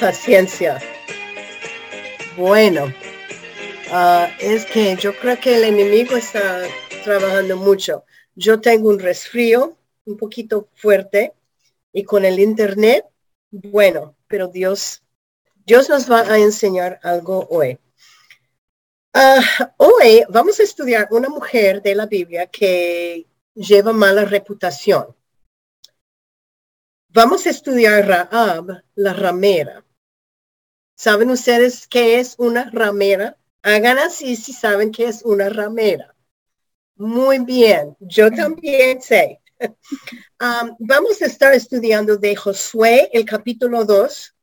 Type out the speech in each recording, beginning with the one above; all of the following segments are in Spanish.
Paciencia. Bueno, ah, es que yo creo que el enemigo está trabajando mucho. Yo tengo un resfrío un poquito fuerte y con el internet, bueno, pero Dios, Dios nos va a enseñar algo hoy. Ah, hoy vamos a estudiar una mujer de la Biblia que lleva mala reputación. Vamos a estudiar Raab, la ramera. ¿Saben ustedes qué es una ramera? Hagan así si saben qué es una ramera. Muy bien, yo también sé. Um, vamos a estar estudiando de Josué el capítulo 2,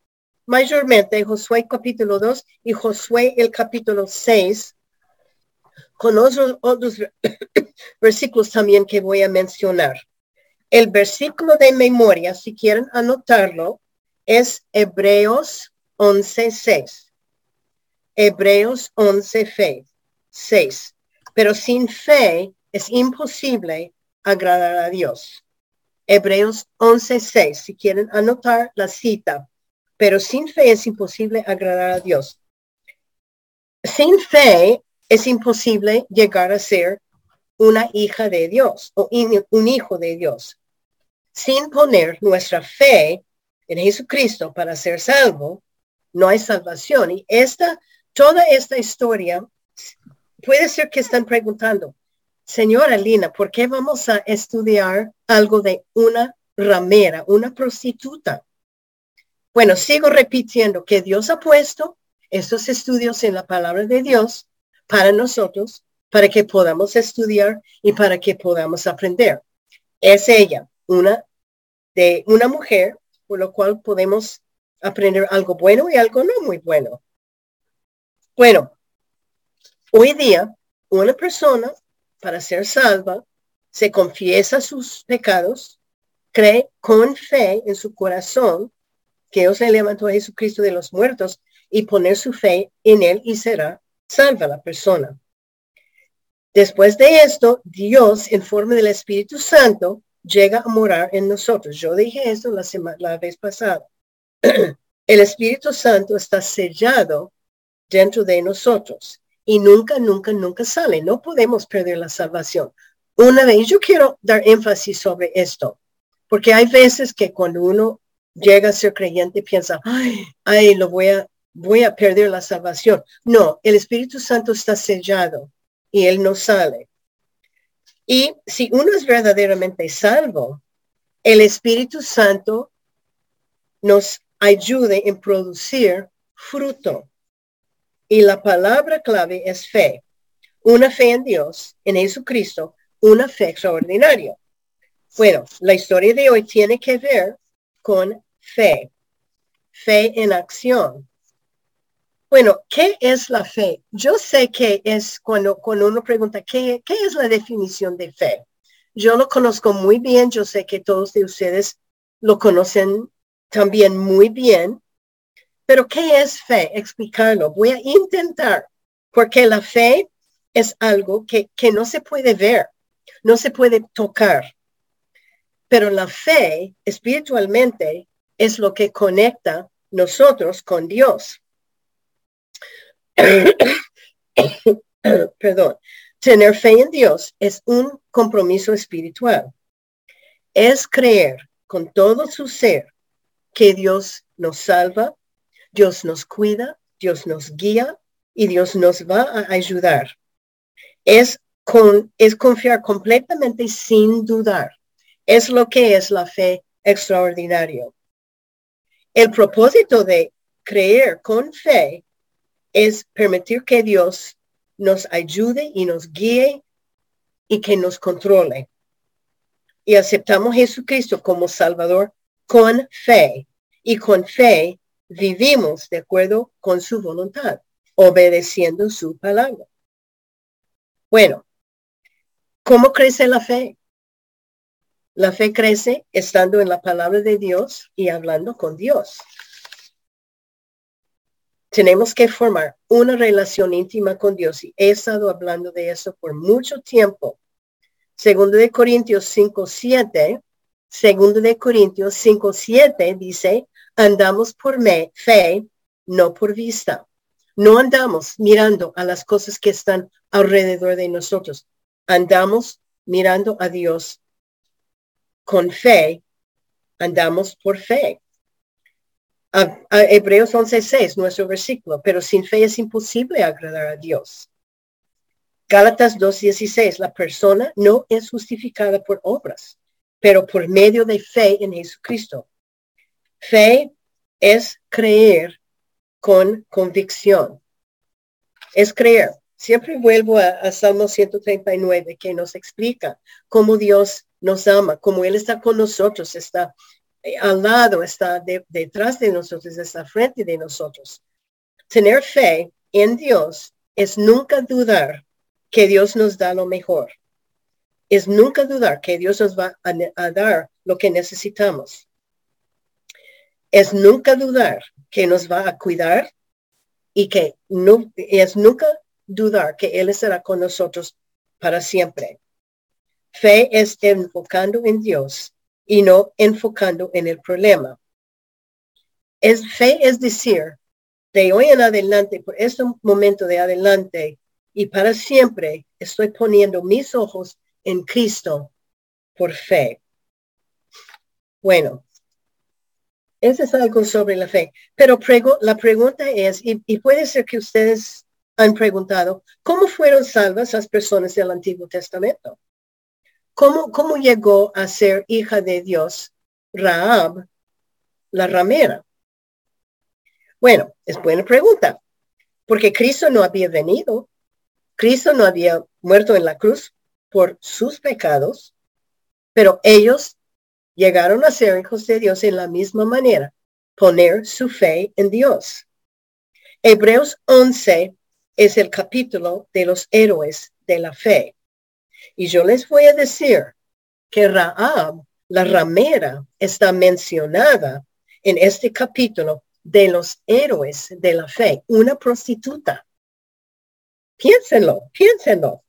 mayormente Josué capítulo 2 y Josué el capítulo 6, con otros, otros versículos también que voy a mencionar. El versículo de memoria, si quieren anotarlo, es Hebreos 11.6. Hebreos 11, 6. Pero sin fe es imposible agradar a Dios. Hebreos 11.6, si quieren anotar la cita. Pero sin fe es imposible agradar a Dios. Sin fe es imposible llegar a ser una hija de Dios o un hijo de Dios. Sin poner nuestra fe en Jesucristo para ser salvo, no hay salvación. Y esta, toda esta historia, puede ser que están preguntando, señora Lina, ¿por qué vamos a estudiar algo de una ramera, una prostituta? Bueno, sigo repitiendo que Dios ha puesto estos estudios en la palabra de Dios para nosotros, para que podamos estudiar y para que podamos aprender. Es ella, una de una mujer, por lo cual podemos aprender algo bueno y algo no muy bueno. Bueno, hoy día una persona para ser salva se confiesa sus pecados, cree con fe en su corazón que Dios le levantó a Jesucristo de los muertos y poner su fe en él y será salva la persona. Después de esto, Dios en forma del Espíritu Santo llega a morar en nosotros. Yo dije esto la, semana, la vez pasada. El Espíritu Santo está sellado dentro de nosotros y nunca, nunca, nunca sale. No podemos perder la salvación. Una vez, yo quiero dar énfasis sobre esto, porque hay veces que cuando uno llega a ser creyente piensa, ay, ay, lo voy a, voy a perder la salvación. No, el Espíritu Santo está sellado y él no sale. Y si uno es verdaderamente salvo, el Espíritu Santo nos ayude en producir fruto. Y la palabra clave es fe. Una fe en Dios, en Jesucristo, una fe extraordinaria. Bueno, la historia de hoy tiene que ver con fe, fe en acción. Bueno, ¿qué es la fe? Yo sé que es cuando, cuando uno pregunta, ¿qué, ¿qué es la definición de fe? Yo lo conozco muy bien, yo sé que todos de ustedes lo conocen también muy bien, pero ¿qué es fe? Explicarlo. Voy a intentar, porque la fe es algo que, que no se puede ver, no se puede tocar. Pero la fe espiritualmente es lo que conecta nosotros con Dios. Perdón. Tener fe en Dios es un compromiso espiritual. Es creer con todo su ser que Dios nos salva, Dios nos cuida, Dios nos guía y Dios nos va a ayudar. Es, con, es confiar completamente sin dudar. Es lo que es la fe extraordinario. El propósito de creer con fe es permitir que Dios nos ayude y nos guíe y que nos controle. Y aceptamos a Jesucristo como Salvador con fe. Y con fe vivimos de acuerdo con su voluntad, obedeciendo su palabra. Bueno, ¿cómo crece la fe? La fe crece estando en la palabra de Dios y hablando con Dios. Tenemos que formar una relación íntima con Dios y he estado hablando de eso por mucho tiempo. Segundo de Corintios 5, 7, segundo de Corintios 5, 7 dice, andamos por fe, no por vista. No andamos mirando a las cosas que están alrededor de nosotros. Andamos mirando a Dios con fe. Andamos por fe. A, Hebreos 11.6, nuestro versículo, pero sin fe es imposible agradar a Dios. Gálatas 2.16, la persona no es justificada por obras, pero por medio de fe en Jesucristo. Fe es creer con convicción. Es creer. Siempre vuelvo a, Salmo 139 que nos explica cómo Dios nos ama, cómo Él está con nosotros, está eh, al lado, está detrás de nosotros, está frente de nosotros. Tener fe en Dios es nunca dudar que Dios nos da lo mejor. Es nunca dudar que Dios nos va a dar lo que necesitamos es nunca dudar que nos va a cuidar y que no, es nunca dudar que Él estará con nosotros para siempre. Fe es enfocando en Dios y no enfocando en el problema. Es fe es decir, de hoy en adelante, por este momento de adelante y para siempre, estoy poniendo mis ojos en Cristo por fe. Bueno, es algo sobre la fe. Pero la pregunta es, y, puede ser que ustedes han preguntado, ¿cómo fueron salvas las personas del Antiguo Testamento? ¿Cómo, cómo llegó a ser hija de Dios Raab, la ramera? Bueno, es buena pregunta, porque Cristo no había venido, Cristo no había muerto en la cruz por sus pecados, pero ellos llegaron a ser hijos de Dios en la misma manera, poner su fe en Dios. Hebreos 11 es el capítulo de los héroes de la fe. Y yo les voy a decir que Raab, la ramera, está mencionada en este capítulo de los héroes de la fe, una prostituta. Piénsenlo, piénsenlo.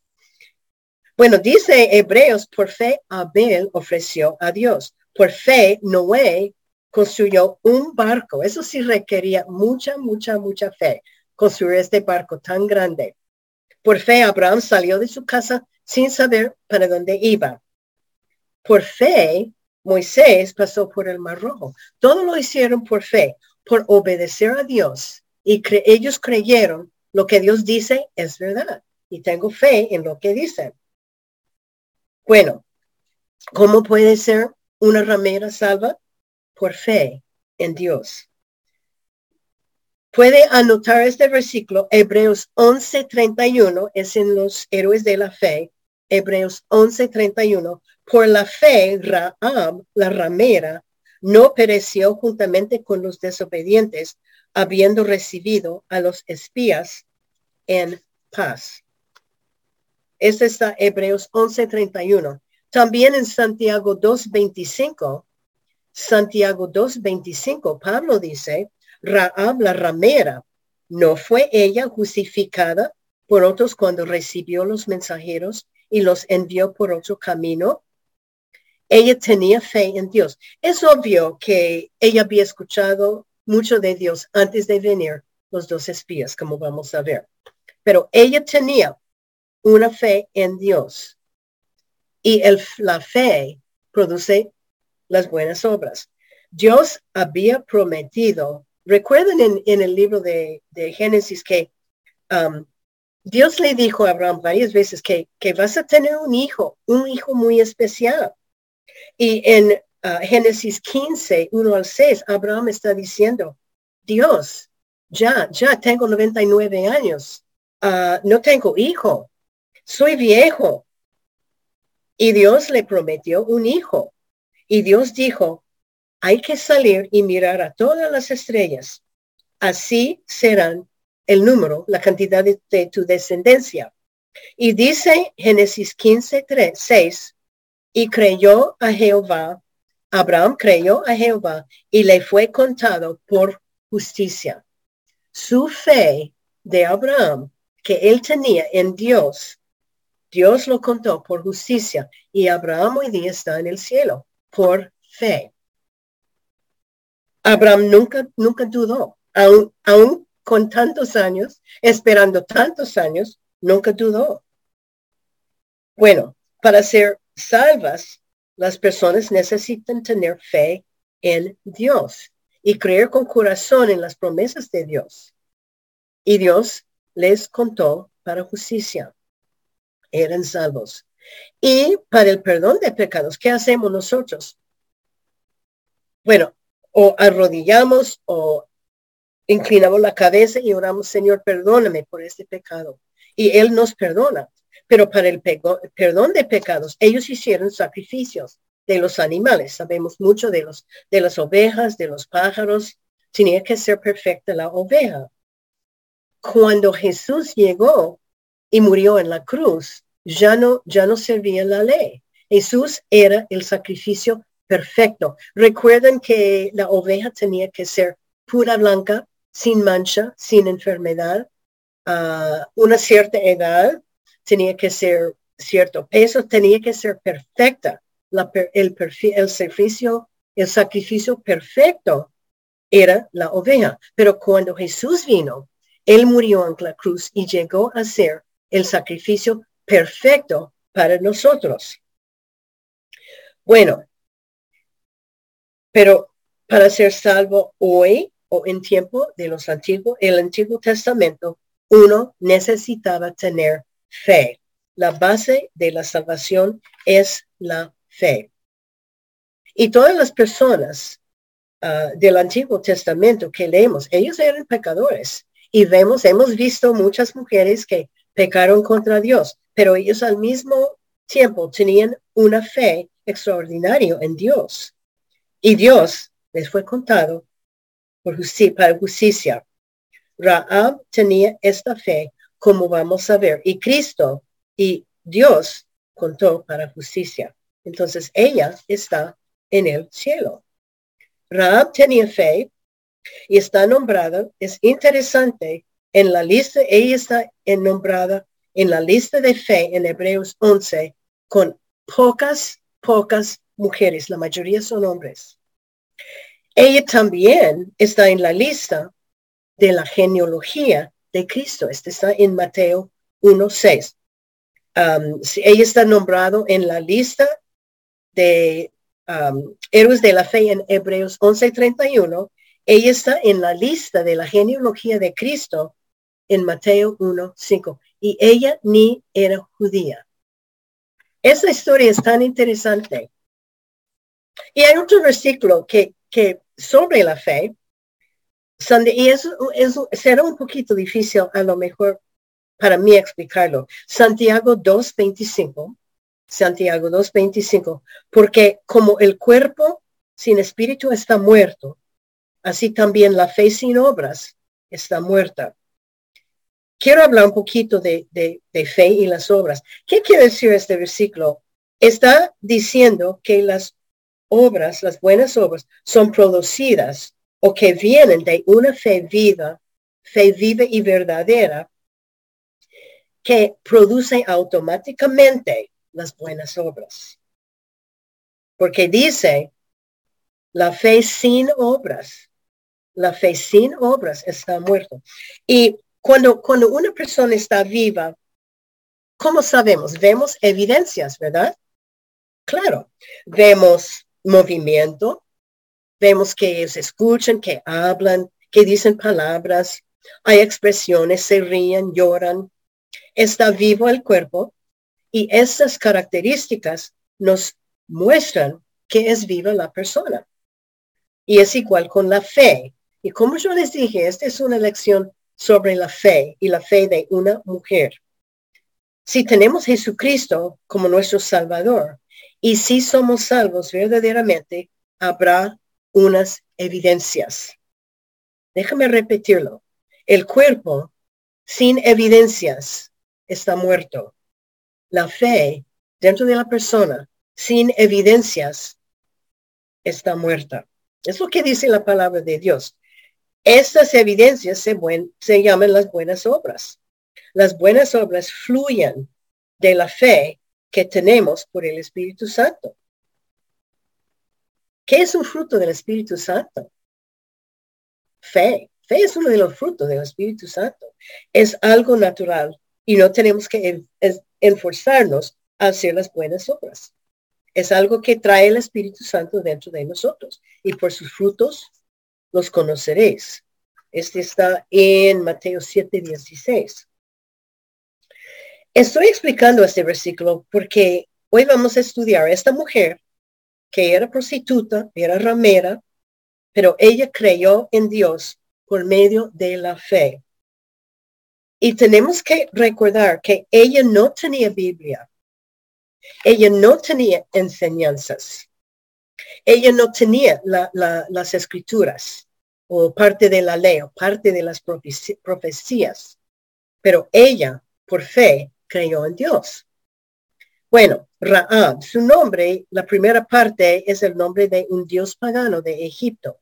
Bueno, dice Hebreos, por fe Abel ofreció a Dios. Por fe Noé construyó un barco. Eso sí requería mucha, mucha, mucha fe, construir este barco tan grande. Por fe Abraham salió de su casa sin saber para dónde iba. Por fe Moisés pasó por el Mar Rojo. Todo lo hicieron por fe, por obedecer a Dios. Y ellos creyeron lo que Dios dice es verdad. Y tengo fe en lo que dicen. Bueno, ¿cómo puede ser una ramera salva? Por fe en Dios. Puede anotar este versículo, Hebreos 11:31, es en los héroes de la fe, Hebreos 11:31. Por la fe, Raab, la ramera, no pereció juntamente con los desobedientes, habiendo recibido a los espías en paz. Este está Hebreos 11:31. También en Santiago 2:25, Santiago 2:25, Pablo dice, Raab la ramera, ¿no fue ella justificada por otros cuando recibió los mensajeros y los envió por otro camino? Ella tenía fe en Dios. Es obvio que ella había escuchado mucho de Dios antes de venir los dos espías, como vamos a ver. Pero ella tenía una fe en Dios. Y el, la fe produce las buenas obras. Dios había prometido, recuerden en, el libro de, Génesis que um, Dios le dijo a Abraham varias veces que, que, vas a tener un hijo, un hijo muy especial. Y en uh, Génesis 15, 1 al 6, Abraham está diciendo, Dios, ya, ya tengo 99 años, uh, no tengo hijo, soy viejo. Y Dios le prometió un hijo. Y Dios dijo, hay que salir y mirar a todas las estrellas. Así serán el número, la cantidad de, tu descendencia. Y dice Génesis 15, 3, 6, y creyó a Jehová, Abraham creyó a Jehová y le fue contado por justicia. Su fe de Abraham que él tenía en Dios Dios lo contó por justicia y Abraham hoy día está en el cielo por fe. Abraham nunca, nunca dudó, aún, aún con tantos años, esperando tantos años, nunca dudó. Bueno, para ser salvas, las personas necesitan tener fe en Dios y creer con corazón en las promesas de Dios. Y Dios les contó para justicia. Eran salvos. Y para el perdón de pecados, ¿qué hacemos nosotros? Bueno, o arrodillamos o inclinamos la cabeza y oramos, Señor, perdóname por este pecado. Y Él nos perdona. Pero para el perdón de pecados, ellos hicieron sacrificios de los animales. Sabemos mucho de, los, de las ovejas, de los pájaros. Tenía que ser perfecta la oveja. Cuando Jesús llegó y murió en la cruz, ya no, ya no servía la ley. Jesús era el sacrificio perfecto. Recuerden que la oveja tenía que ser pura blanca, sin mancha, sin enfermedad, a una cierta edad, tenía que ser cierto peso, tenía que ser perfecta. el, el sacrificio, el sacrificio perfecto era la oveja. Pero cuando Jesús vino, él murió en la cruz y llegó a ser el sacrificio perfecto para nosotros. Bueno, pero para ser salvo hoy o en tiempo de los antiguos, el Antiguo Testamento, uno necesitaba tener fe. La base de la salvación es la fe. Y todas las personas ah, del Antiguo Testamento que leemos, ellos eran pecadores. Y vemos, hemos visto muchas mujeres que pecaron contra Dios, pero ellos al mismo tiempo tenían una fe extraordinaria en Dios. Y Dios les fue contado por justicia, para justicia. Raab tenía esta fe como vamos a ver. Y Cristo y Dios contó para justicia. Entonces ella está en el cielo. Raab tenía fe y está nombrada. Es interesante en la lista, ella está nombrada en la lista de fe en Hebreos 11 con pocas, pocas mujeres. La mayoría son hombres. Ella también está en la lista de la genealogía de Cristo. Este está en Mateo 1.6. Um, ella está nombrado en la lista de um, héroes de la fe en Hebreos 11.31. Ella está en la lista de la genealogía de Cristo en Mateo 1.5. Y ella ni era judía. Esa historia es tan interesante. Y hay otro versículo que, que sobre la fe y eso, será un poquito difícil a lo mejor para mí explicarlo. Santiago 2.25, Santiago 2.25, porque como el cuerpo sin espíritu está muerto, así también la fe sin obras está muerta. Quiero hablar un poquito de, de, fe y las obras. ¿Qué quiere decir este versículo? Está diciendo que las obras, las buenas obras, son producidas o que vienen de una fe viva, fe viva y verdadera, que produce automáticamente las buenas obras. Porque dice, la fe sin obras, la fe sin obras está muerto. Y cuando, cuando una persona está viva, ¿cómo sabemos? Vemos evidencias, ¿verdad? Claro, vemos movimiento, Vemos que ellos escuchan, que hablan, que dicen palabras. Hay expresiones, se ríen, lloran. Está vivo el cuerpo y estas características nos muestran que es viva la persona. Y es igual con la fe. Y como yo les dije, esta es una lección sobre la fe y la fe de una mujer. Si tenemos Jesucristo como nuestro Salvador y si somos salvos verdaderamente, habrá unas evidencias. Déjame repetirlo. El cuerpo sin evidencias está muerto. La fe dentro de la persona sin evidencias está muerta. Es lo que dice la palabra de Dios. Estas evidencias se, llaman las buenas obras. Las buenas obras fluyen de la fe que tenemos por el Espíritu Santo. ¿Qué es un fruto del Espíritu Santo? fe. Fe es uno de los frutos del Espíritu Santo. Es algo natural y no tenemos que enforzarnos a hacer las buenas obras. Es algo que trae el Espíritu Santo dentro de nosotros y por sus frutos los conoceréis. Este está en Mateo 7, 16. Estoy explicando este versículo porque hoy vamos a estudiar a esta mujer que era prostituta, era ramera, pero ella creyó en Dios por medio de la fe. Y tenemos que recordar que ella no tenía Biblia. Ella no tenía enseñanzas. Ella no tenía las escrituras o parte de la ley o parte de las profecías. Pero ella, por fe, creyó en Dios. Bueno, Raab, su nombre, la primera parte es el nombre de un dios pagano de Egipto.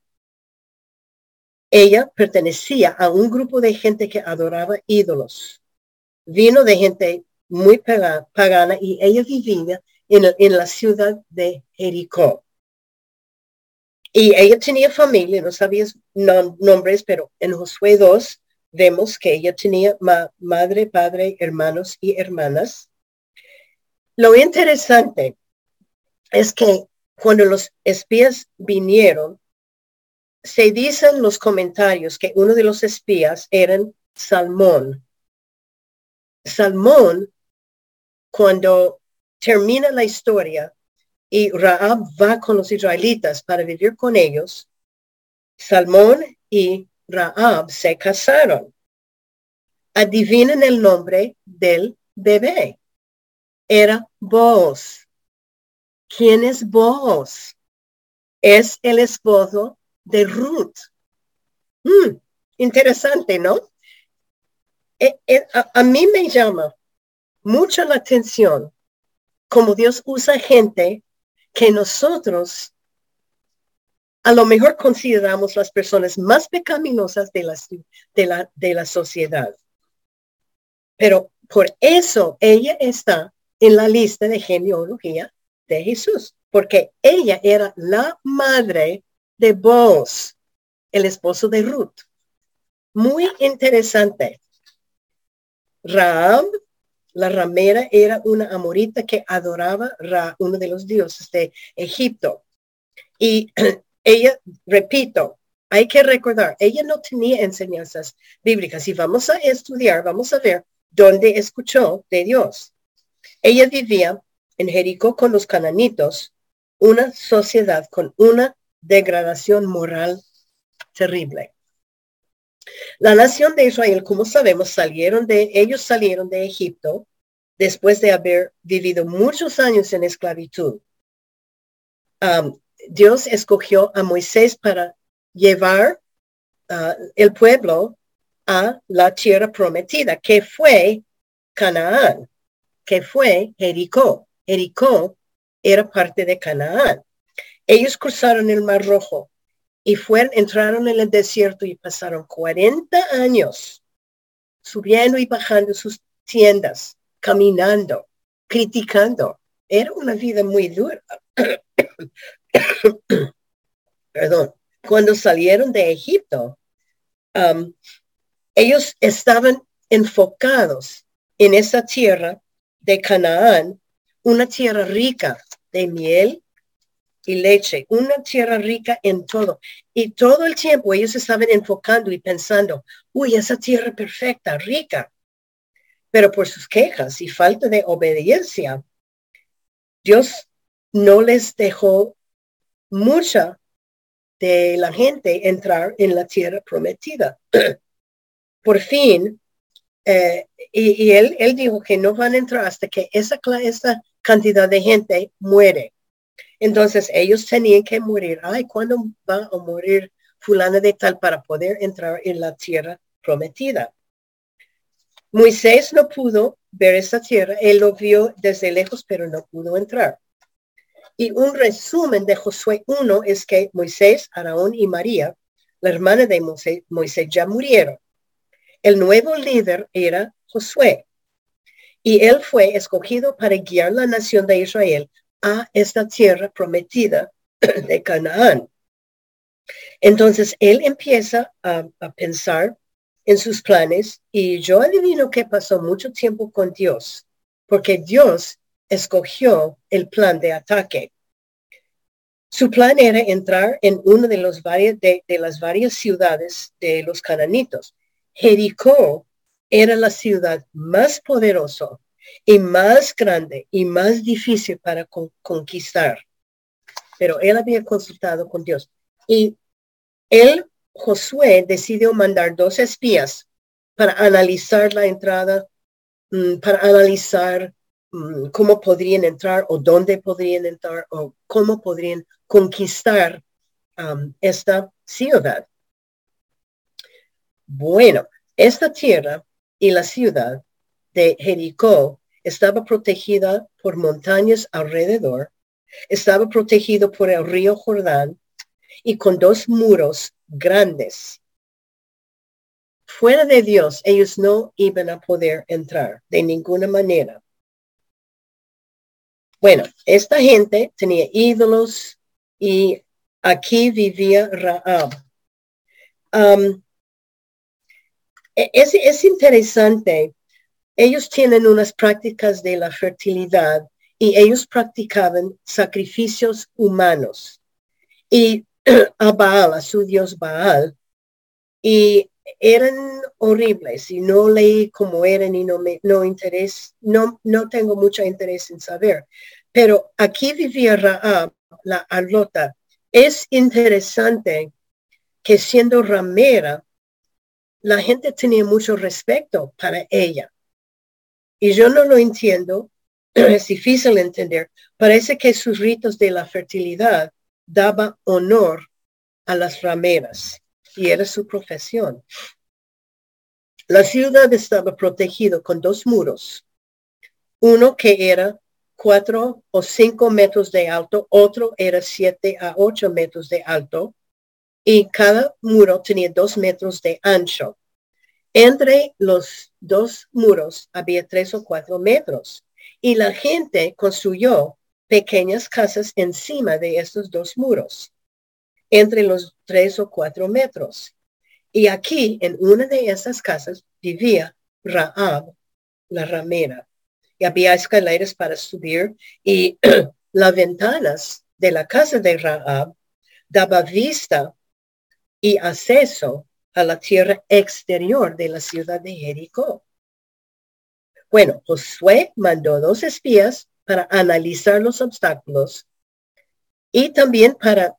Ella pertenecía a un grupo de gente que adoraba ídolos. Vino de gente muy pagana y ella vivía en, la ciudad de Jericó. Y ella tenía familia, no sabía nombres, pero en Josué 2 vemos que ella tenía madre, padre, hermanos y hermanas. Lo interesante es que cuando los espías vinieron, se dicen los comentarios que uno de los espías eran Salmón. Salmón, cuando termina la historia y Raab va con los israelitas para vivir con ellos, Salmón y Raab se casaron. Adivinen el nombre del bebé. Era Boaz. ¿Quién es Boaz? Es el esposo de Ruth. Mm, interesante, ¿no? Eh, eh, a, mí me llama mucho la atención como Dios usa gente que nosotros a lo mejor consideramos las personas más pecaminosas de la, de la, de la sociedad. Pero por eso ella está en la lista de genealogía de Jesús, porque ella era la madre de Boaz, el esposo de Ruth. Muy interesante. La ramera, era una amorita que adoraba a uno de los dioses de Egipto. Y ella, repito, hay que recordar, ella no tenía enseñanzas bíblicas y vamos a estudiar, vamos a ver dónde escuchó de Dios. Ella vivía en Jericó con los cananitos, una sociedad con una degradación moral terrible. La nación de Israel, como sabemos, salieron de, ellos salieron de Egipto después de haber vivido muchos años en esclavitud. Dios escogió a Moisés para llevar uh, el pueblo a la tierra prometida, que fue Canaán, que fue Jericó. Jericó era parte de Canaán. Ellos cruzaron el Mar Rojo y fueron, entraron en el desierto y pasaron 40 años subiendo y bajando sus tiendas, caminando, criticando. Era una vida muy dura. Perdón. Cuando salieron de Egipto, um, ellos estaban enfocados en esa tierra de Canaán, una tierra rica de miel y leche, una tierra rica en todo. Y todo el tiempo ellos estaban enfocando y pensando, uy, esa tierra perfecta, rica. Pero por sus quejas y falta de obediencia, Dios no les dejó mucha de la gente entrar en la tierra prometida. por fin, eh, y, él, él dijo que no van a entrar hasta que esa, esa cantidad de gente muere. Entonces ellos tenían que morir. Ay, ¿cuándo va a morir fulana de tal para poder entrar en la tierra prometida? Moisés no pudo ver esa tierra. Él lo vio desde lejos, pero no pudo entrar. Y un resumen de Josué 1 es que Moisés, Araón y María, la hermana de Moisés, Moisés ya murieron. El nuevo líder era Josué. Y él fue escogido para guiar la nación de Israel a esta tierra prometida de Canaán. Entonces él empieza a, pensar en sus planes y yo adivino que pasó mucho tiempo con Dios, porque Dios escogió el plan de ataque. Su plan era entrar en una de, los de, de las varias ciudades de los cananitos. Jericó era la ciudad más poderosa y más grande y más difícil para conquistar. Pero él había consultado con Dios. Y él, Josué, decidió mandar dos espías para analizar la entrada, mm, para analizar mm, cómo podrían entrar o dónde podrían entrar o cómo podrían conquistar um, esta ciudad. Bueno, esta tierra y la ciudad de Jericó estaba protegida por montañas alrededor, estaba protegido por el río Jordán y con dos muros grandes. Fuera de Dios, ellos no iban a poder entrar de ninguna manera. Bueno, esta gente tenía ídolos y aquí vivía Raab. Um, e-, es, es interesante. Ellos tienen unas prácticas de la fertilidad y ellos practicaban sacrificios humanos. Y a Baal, a su dios Baal, y eran horribles y no leí cómo eran y no me no interés, no, no tengo mucho interés en saber. Pero aquí vivía Raab, la Arlota. Es interesante que siendo ramera, la gente tenía mucho respeto para ella. Y yo no lo entiendo, es difícil entender. Parece que sus ritos de la fertilidad daba honor a las rameras y era su profesión. La ciudad estaba protegida con dos muros, uno que era cuatro o cinco metros de alto, otro era siete a ocho metros de alto, y cada muro tenía dos metros de ancho. Entre los dos muros había tres o cuatro metros y la gente construyó pequeñas casas encima de estos dos muros, entre los tres o cuatro metros. Y aquí, en una de esas casas, vivía Raab, la ramera. Y había escaleras para subir y las ventanas de la casa de Raab daba vista y acceso a la tierra exterior de la ciudad de Jericó. Bueno, Josué mandó dos espías para analizar los obstáculos y también para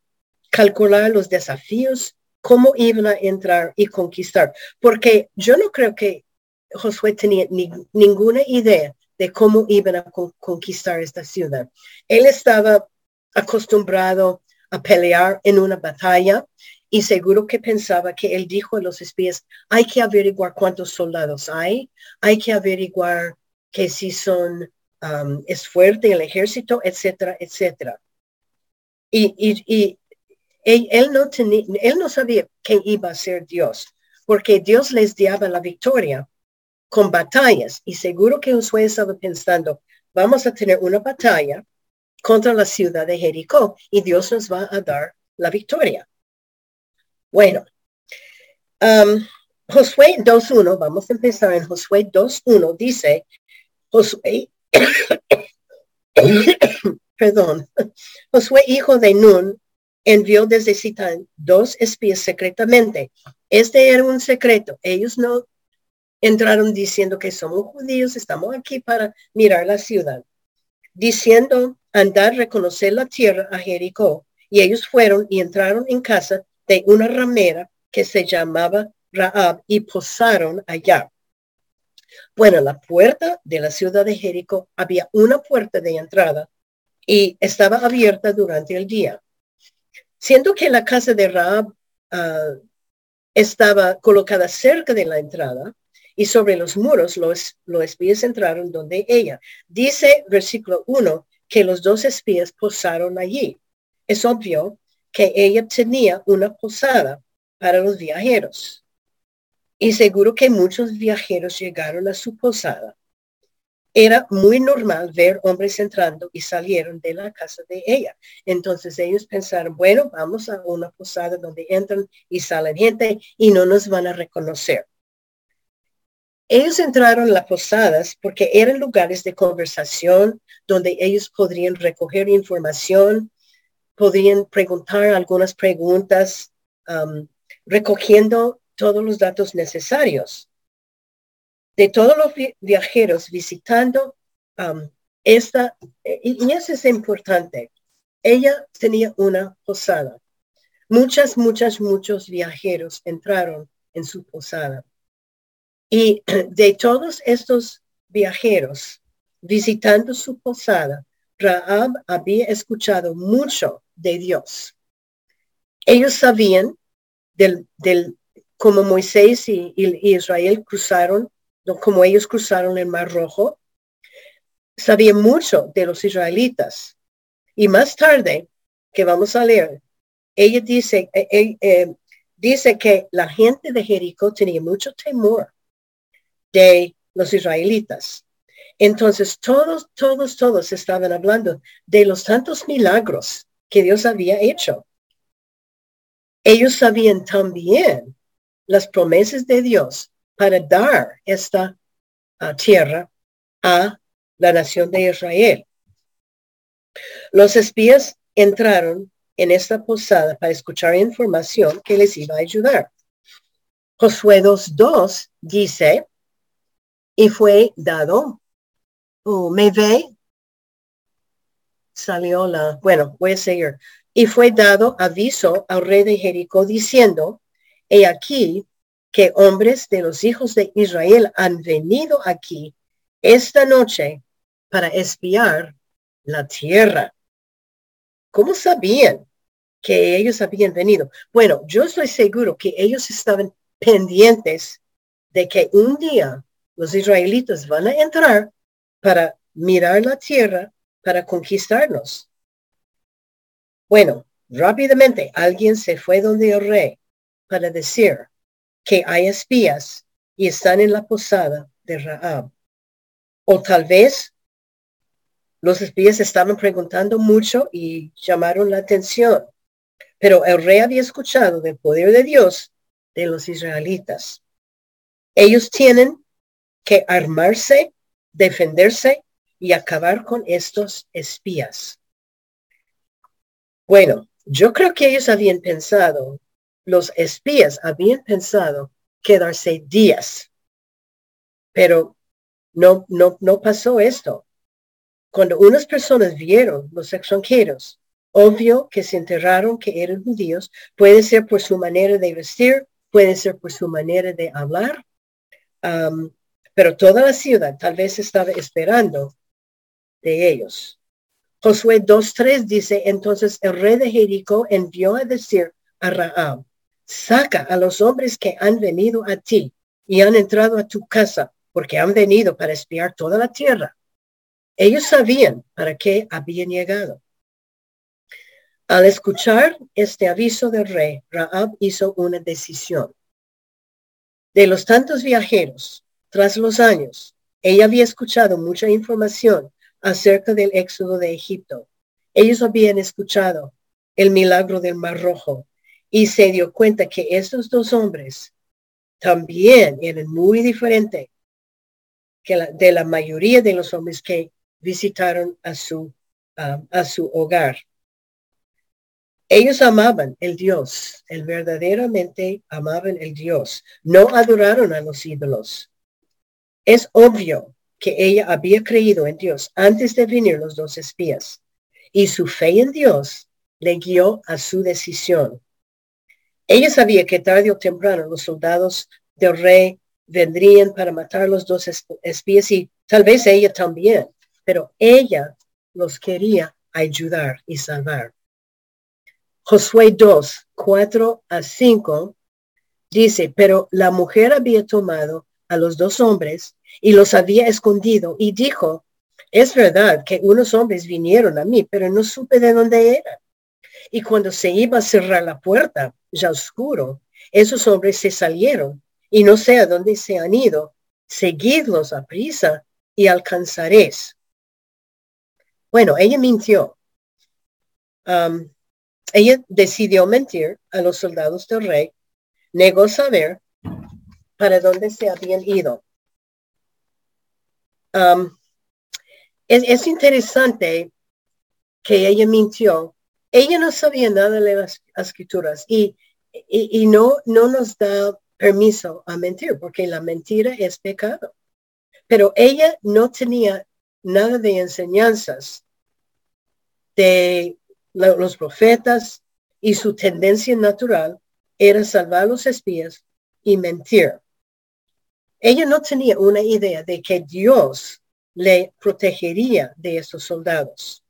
calcular los desafíos, cómo iban a entrar y conquistar. Porque yo no creo que Josué tenía ninguna idea de cómo iban a conquistar esta ciudad. Él estaba acostumbrado a pelear en una batalla y seguro que pensaba que él dijo a los espías, hay que averiguar cuántos soldados hay, hay que averiguar que si son, es fuerte el ejército, etcétera, etcétera. Y, y, él, no tenía, él no sabía que iba a ser Dios, porque Dios les daba la victoria con batallas. Y seguro que Josué estaba pensando, vamos a tener una batalla contra la ciudad de Jericó y Dios nos va a dar la victoria. Bueno, um, Josué 2.1, vamos a empezar en Josué 2.1, dice, Josué, perdón, Josué hijo de Nun envió desde Citán dos espías secretamente. Este era un secreto. Ellos no entraron diciendo que somos judíos, estamos aquí para mirar la ciudad. Diciendo andar, reconocer la tierra a Jericó. Y ellos fueron y entraron en casa de una ramera que se llamaba Raab y posaron allá. Bueno, la puerta de la ciudad de Jericó había una puerta de entrada y estaba abierta durante el día. Siendo que la casa de Raab ah, estaba colocada cerca de la entrada y sobre los muros los, los espías entraron donde ella. Dice versículo 1 que los dos espías posaron allí. Es obvio que ella tenía una posada para los viajeros. Y seguro que muchos viajeros llegaron a su posada. era muy normal ver hombres entrando y salieron de la casa de ella. Entonces ellos pensaron, bueno, vamos a una posada donde entran y salen gente y no nos van a reconocer. Ellos entraron a las posadas porque eran lugares de conversación donde ellos podrían recoger información, podrían preguntar algunas preguntas, recogiendo todos los datos necesarios de todos los viajeros visitando esta, y, eso es importante, ella tenía una posada. Muchas, muchas, muchos viajeros entraron en su posada. Y de todos estos viajeros visitando su posada, Rahab había escuchado mucho de Dios. Ellos sabían del, del cómo Moisés y Israel cruzaron como ellos cruzaron el Mar Rojo, sabía mucho de los israelitas. Y más tarde, que vamos a leer, ella dice, eh, eh, eh, dice que la gente de Jericó tenía mucho temor de los israelitas. Entonces todos, todos, todos estaban hablando de los tantos milagros que Dios había hecho. Ellos sabían también las promesas de Dios para dar esta ah, tierra a la nación de Israel. Los espías entraron en esta posada para escuchar información que les iba a ayudar. Josué 2.2 dice, y fue dado, oh, me ve, salió la, bueno, voy a seguir, y fue dado aviso al rey de Jericó diciendo, he aquí, que hombres de los hijos de Israel han venido aquí esta noche para espiar la tierra. ¿Cómo sabían que ellos habían venido? Bueno, yo estoy seguro que ellos estaban pendientes de que un día los israelitas van a entrar para mirar la tierra, para conquistarnos. Bueno, rápidamente alguien se fue donde el rey para decir, que hay espías y están en la posada de Raab. O tal vez los espías estaban preguntando mucho y llamaron la atención. Pero el rey había escuchado del poder de Dios de los israelitas. Ellos tienen que armarse, defenderse y acabar con estos espías. Bueno, yo creo que ellos habían pensado los espías habían pensado quedarse días, pero no, no, no pasó esto. Cuando unas personas vieron los extranjeros, obvio que se enterraron que eran judíos, puede ser por su manera de vestir, puede ser por su manera de hablar, pero toda la ciudad tal vez estaba esperando de ellos. Josué 2.3 dice, entonces el rey de Jericó envió a decir a Raab, saca a los hombres que han venido a ti y han entrado a tu casa, porque han venido para espiar toda la tierra. Ellos sabían para qué habían llegado. Al escuchar este aviso del rey, Raab hizo una decisión. De los tantos viajeros, tras los años, ella había escuchado mucha información acerca del éxodo de Egipto. Ellos habían escuchado el milagro del Mar Rojo, y se dio cuenta que estos dos hombres también eran muy diferentes que de la mayoría de los hombres que visitaron a su, a su hogar. Ellos amaban el Dios, el verdaderamente amaban el Dios, no adoraron a los ídolos. Es obvio que ella había creído en Dios antes de venir los dos espías y su fe en Dios le guió a su decisión ella sabía que tarde o temprano los soldados del rey vendrían para matar los dos espías y tal vez ella también, pero ella los quería ayudar y salvar. Josué 2, 4 a 5 dice, pero la mujer había tomado a los dos hombres y los había escondido y dijo, es verdad que unos hombres vinieron a mí, pero no supe de dónde eran. Y cuando se iba a cerrar la puerta, ya oscuro, esos hombres se salieron y no sé a dónde se han ido. Seguidlos a prisa y alcanzaréis. Bueno, ella mintió. Um, ella decidió mentir a los soldados del rey, negó saber para dónde se habían ido. Um, es, interesante que ella mintió. Ella no sabía nada de las escrituras y, y, no, no nos da permiso a mentir porque la mentira es pecado. Pero ella no tenía nada de enseñanzas de los profetas y su tendencia natural era salvar a los espías y mentir. Ella no tenía una idea de que Dios le protegería de esos soldados.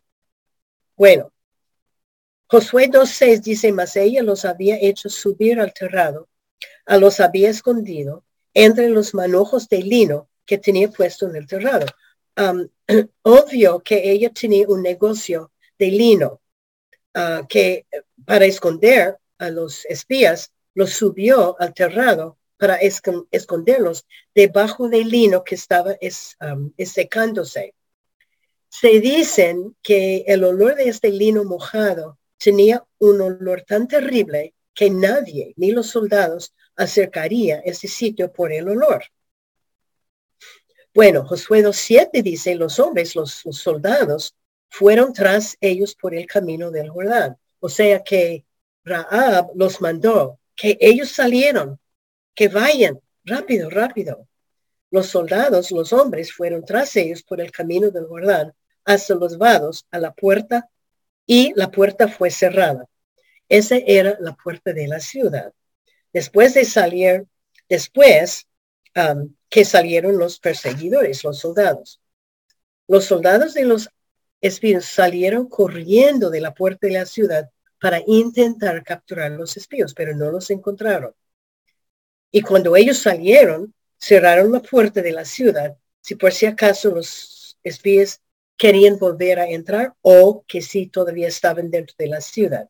Bueno, Josué 2.6 dice, mas ella los había hecho subir al terrado, a los había escondido entre los manojos de lino que tenía puesto en el terrado. obvio que ella tenía un negocio de lino ah, que para esconder a los espías los subió al terrado para esconderlos debajo del lino que estaba secándose. Se dicen que el olor de este lino mojado tenía un olor tan terrible que nadie, ni los soldados, acercaría ese sitio por el olor. Bueno, Josué 2.7 dice, los hombres, los, soldados, fueron tras ellos por el camino del Jordán. O sea que Raab los mandó, que ellos salieron que vayan rápido, rápido. Los soldados, los hombres, fueron tras ellos por el camino del Jordán hasta los vados a la puerta y la puerta fue cerrada. Esa era la puerta de la ciudad. Después de salir, después um, que salieron los perseguidores, los soldados. Los soldados de los espías salieron corriendo de la puerta de la ciudad para intentar capturar los espías, pero no los encontraron. Y cuando ellos salieron, cerraron la puerta de la ciudad, si por si acaso los espías querían volver a entrar o que sí todavía estaban dentro de la ciudad.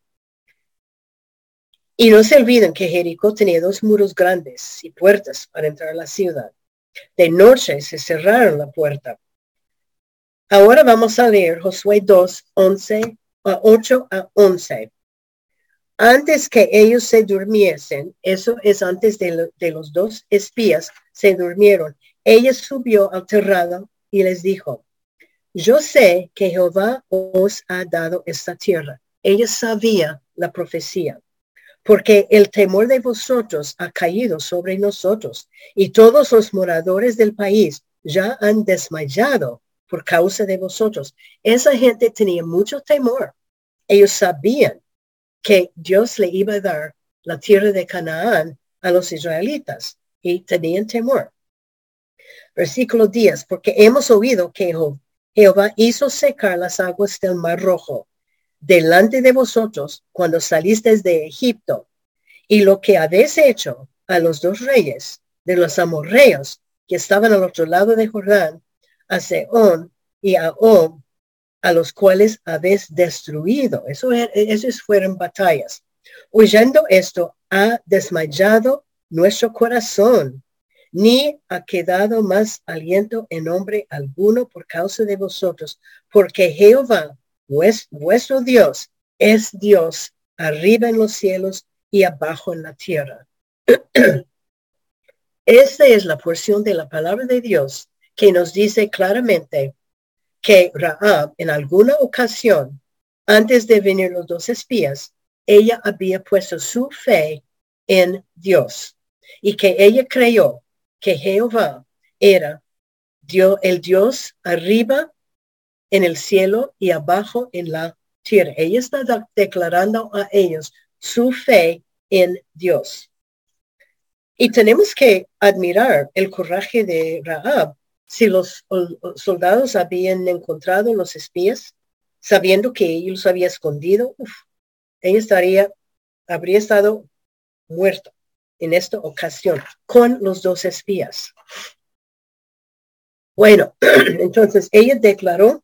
Y no se olviden que Jericó tenía dos muros grandes y puertas para entrar a la ciudad. De noche se cerraron la puerta. Ahora vamos a leer Josué 2, 11, a 8 a 11 antes que ellos se durmiesen, eso es antes de, los dos espías se durmieron, ella subió al terrado y les dijo, yo sé que Jehová os ha dado esta tierra. Ella sabía la profecía, porque el temor de vosotros ha caído sobre nosotros y todos los moradores del país ya han desmayado por causa de vosotros. Esa gente tenía mucho temor. Ellos sabían que Dios le iba a dar la tierra de Canaán a los israelitas y tenían temor. Versículo 10, porque hemos oído que Jehová hizo secar las aguas del mar rojo delante de vosotros cuando salisteis de Egipto y lo que habéis hecho a los dos reyes de los amorreos que estaban al otro lado de Jordán, a Seón y a Og, a los cuales habéis destruido. Eso, er, esas fueron batallas. Oyendo esto, ha desmayado nuestro corazón, ni ha quedado más aliento en hombre alguno por causa de vosotros, porque Jehová, vuestro Dios, es Dios arriba en los cielos y abajo en la tierra. Esta es la porción de la palabra de Dios que nos dice claramente que Raab en alguna ocasión, antes de venir los dos espías, ella había puesto su fe en Dios y que ella creyó que Jehová era Dios, el Dios arriba en el cielo y abajo en la tierra. Ella está declarando a ellos su fe en Dios. Y tenemos que admirar el coraje de Raab si los soldados habían encontrado los espías, sabiendo que ellos había escondido, ella estaría, habría estado muerto en esta ocasión con los dos espías. Bueno, entonces ella declaró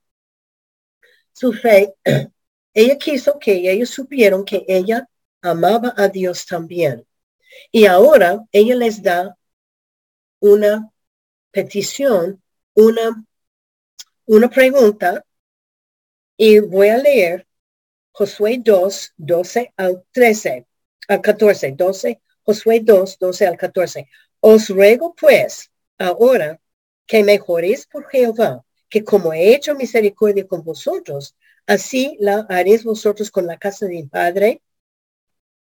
su fe. Ella quiso que ellos supieron que ella amaba a Dios también. Y ahora ella les da una petición, una una pregunta y voy a leer Josué 2, 12 al 13, al 14, 12, Josué 2, 12 al 14. Os ruego pues ahora que mejoréis por Jehová, que como he hecho misericordia con vosotros, así la haréis vosotros con la casa de mi padre,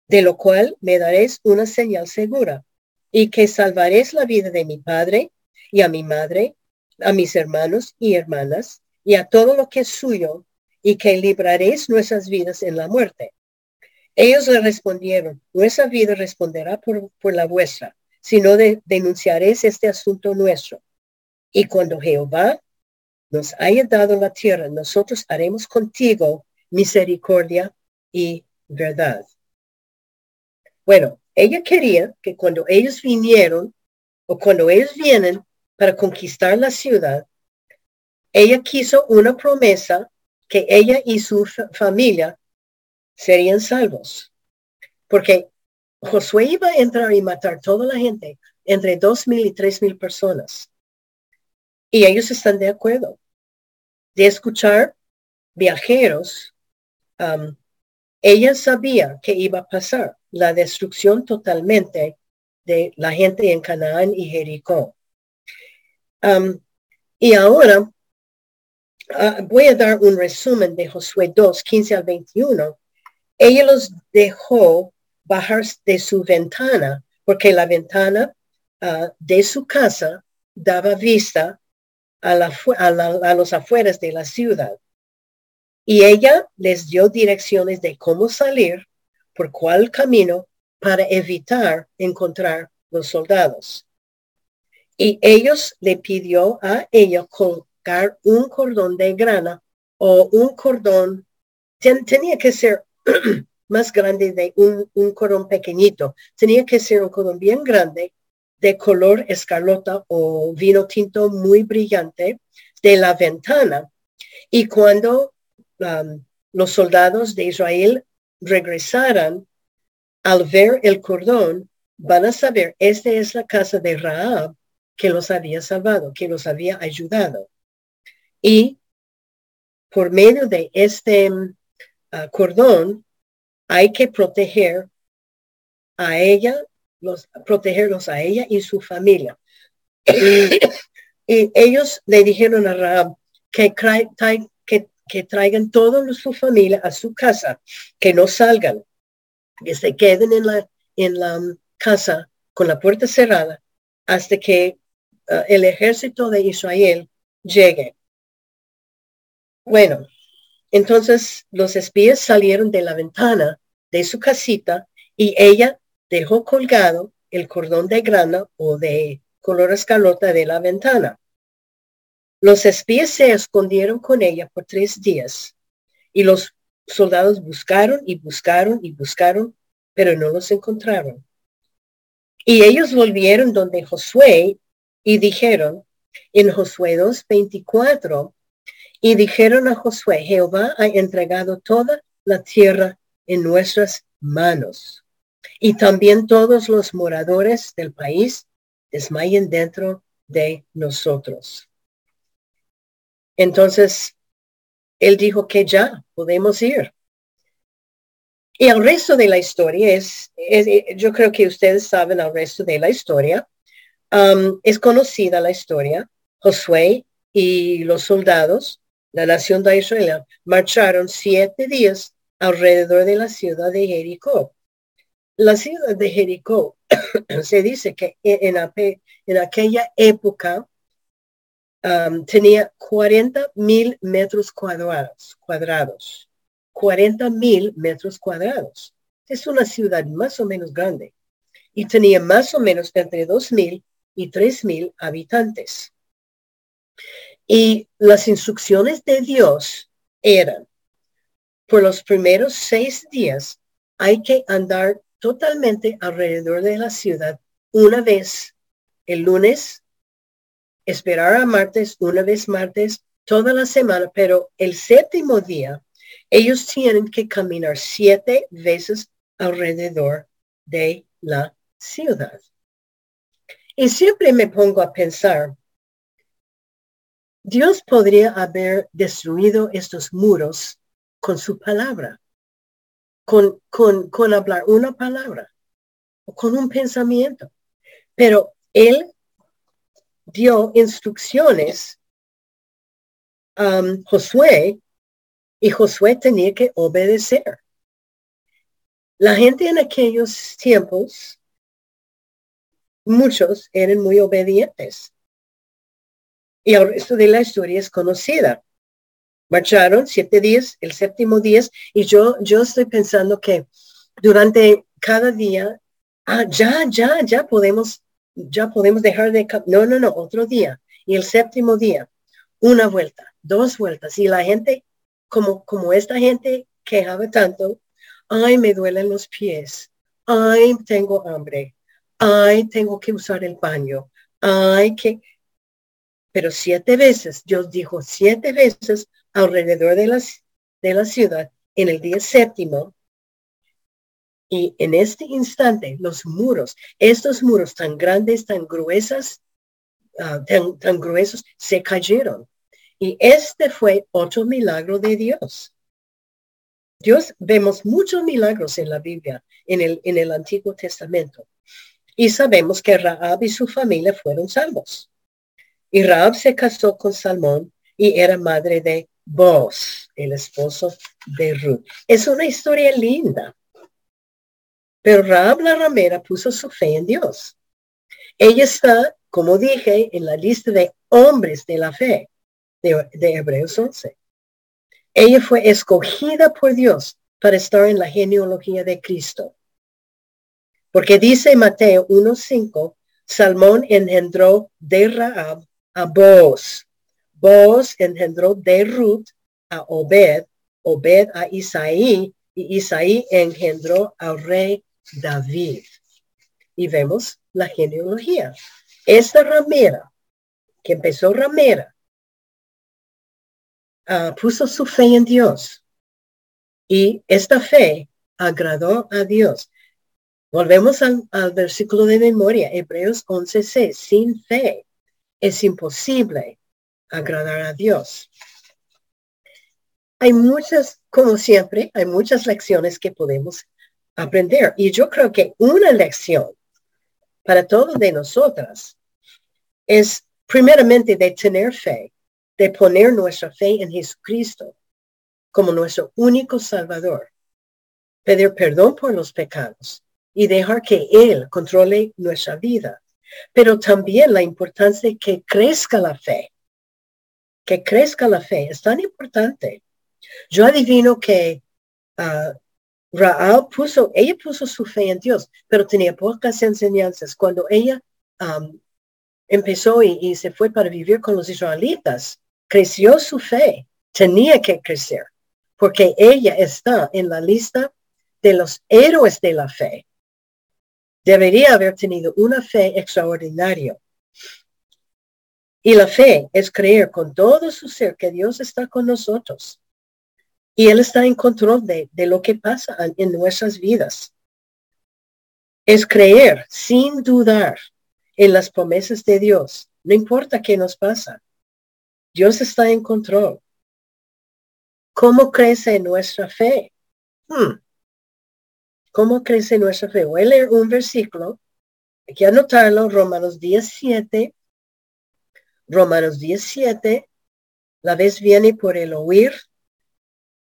de lo cual me daréis una señal segura, y que salvaréis la vida de mi padre y a mi madre, a mis hermanos y hermanas, y a todo lo que es suyo, y que libraréis nuestras vidas en la muerte. Ellos le respondieron, nuestra vida responderá por, por la vuestra, si no denunciaréis este asunto nuestro. Y cuando Jehová nos haya dado la tierra, nosotros haremos contigo misericordia y verdad. Bueno, ella quería que cuando ellos vinieron o cuando ellos vienen para conquistar la ciudad, ella quiso una promesa que ella y su familia serían salvos. Porque Josué iba a entrar y matar toda la gente, entre dos mil y tres mil personas. Y ellos están de acuerdo de escuchar viajeros. Um, ella sabía que iba a pasar la destrucción totalmente de la gente en Canaán y Jericó. Um, y ahora ah, voy a dar un resumen de Josué 2, 15 al 21. Ella los dejó bajar de su ventana, porque la ventana ah, de su casa daba vista a, la, a, los afueras de la ciudad. Y ella les dio direcciones de cómo salir, por cuál camino, para evitar encontrar los soldados. Y ellos le pidió a ella colgar un cordón de grana o un cordón, tenía que ser más grande de un, un cordón pequeñito, tenía que ser un cordón bien grande de color escarlota o vino tinto muy brillante de la ventana. Y cuando um, los soldados de Israel regresaran, al ver el cordón, van a saber, esta es la casa de Raab que los había salvado, que los había ayudado. Y por medio de este uh, cordón, hay que proteger a ella protegerlos a ella y su familia. y ellos le dijeron a Rahab que, que, traigan toda su familia a su casa, que no salgan, que se queden en la, en la casa con la puerta cerrada hasta que uh, el ejército de Israel llegue. Bueno, entonces los espías salieron de la ventana de su casita y ella dejó colgado el cordón de grana o de color escarlata de la ventana. Los espías se escondieron con ella por tres días y los soldados buscaron y buscaron y buscaron, pero no los encontraron. Y ellos volvieron donde Josué y dijeron en Josué 2.24 y dijeron a Josué, Jehová ha entregado toda la tierra en nuestras manos y también todos los moradores del país desmayen dentro de nosotros. Entonces, él dijo que ya podemos ir. Y el resto de la historia es, yo creo que ustedes saben el resto de la historia. Um, es conocida la historia. Josué y los soldados, la nación de Israel, marcharon siete días alrededor de la ciudad de Jericó la ciudad de Jericó se dice que en, en aquella época um, tenía 40 mil metros cuadrados, cuadrados, 40 mil metros cuadrados. Es una ciudad más o menos grande y tenía más o menos entre 2 mil y 3 mil habitantes. Y las instrucciones de Dios eran, por los primeros seis días hay que andar totalmente alrededor de la ciudad una vez el lunes, esperar a martes, una vez martes, toda la semana, pero el séptimo día, ellos tienen que caminar siete veces alrededor de la ciudad. Y siempre me pongo a pensar, Dios podría haber destruido estos muros con su palabra, con, con, con hablar una palabra o con un pensamiento. Pero Él dio instrucciones a Josué y Josué tenía que obedecer. La gente en aquellos tiempos, muchos eran muy obedientes. Y el resto de la historia es conocida. Marcharon siete días, el séptimo día, y yo, yo estoy pensando que durante cada día, ah, ya, ya, ya podemos, ya podemos dejar de, no, no, no, otro día. Y el séptimo día, una vuelta, dos vueltas. Y la gente, como, como esta gente quejaba tanto, ay, me duelen los pies, ay, tengo hambre, ay, tengo que usar el baño, ay, que... Pero siete veces, Dios dijo siete veces alrededor de, las, de la ciudad en el día séptimo. Y en este instante, los muros, estos muros tan grandes, tan gruesas, ah, tan, tan gruesos, se cayeron. Y este fue otro milagro de Dios. Dios, vemos muchos milagros en la Biblia, en el, en el Antiguo Testamento. Y sabemos que Raab y su familia fueron salvos. Y Raab se casó con Salmón y era madre de Boaz, el esposo de Ruth. Es una historia linda. Pero Raab la ramera puso su fe en Dios. Ella está, como dije, en la lista de hombres de la fe de, Hebreos 11. Ella fue escogida por Dios para estar en la genealogía de Cristo. Porque dice Mateo 1.5, Salmón engendró de Raab a Boaz. Boaz engendró de Ruth a Obed, Obed a Isaí, y Isaí engendró al rey David. Y vemos la genealogía. Esta ramera, que empezó ramera, Ah, puso su fe en Dios y esta fe agradó a Dios. Volvemos al, versículo de memoria, Hebreos 11:6. Sin fe es imposible agradar a Dios. Hay muchas, como siempre, hay muchas lecciones que podemos aprender. Y yo creo que una lección para todos de nosotras es primeramente de tener fe de poner nuestra fe en Jesucristo como nuestro único Salvador, pedir perdón por los pecados y dejar que Él controle nuestra vida, pero también la importancia de que crezca la fe, que crezca la fe, es tan importante. Yo adivino que uh, Raal puso, ella puso su fe en Dios, pero tenía pocas enseñanzas. Cuando ella empezó y, se fue para vivir con los israelitas, creció su fe, tenía que crecer, porque ella está en la lista de los héroes de la fe. Debería haber tenido una fe extraordinaria. Y la fe es creer con todo su ser que Dios está con nosotros. Y Él está en control de, de lo que pasa en nuestras vidas. Es creer sin dudar en las promesas de Dios. No importa qué nos pasa. Dios está en control. ¿Cómo crece nuestra fe? Hmm. ¿Cómo crece nuestra fe? Voy a leer un versículo. Hay que anotarlo, Romanos 17. Romanos 17. La vez viene por el oír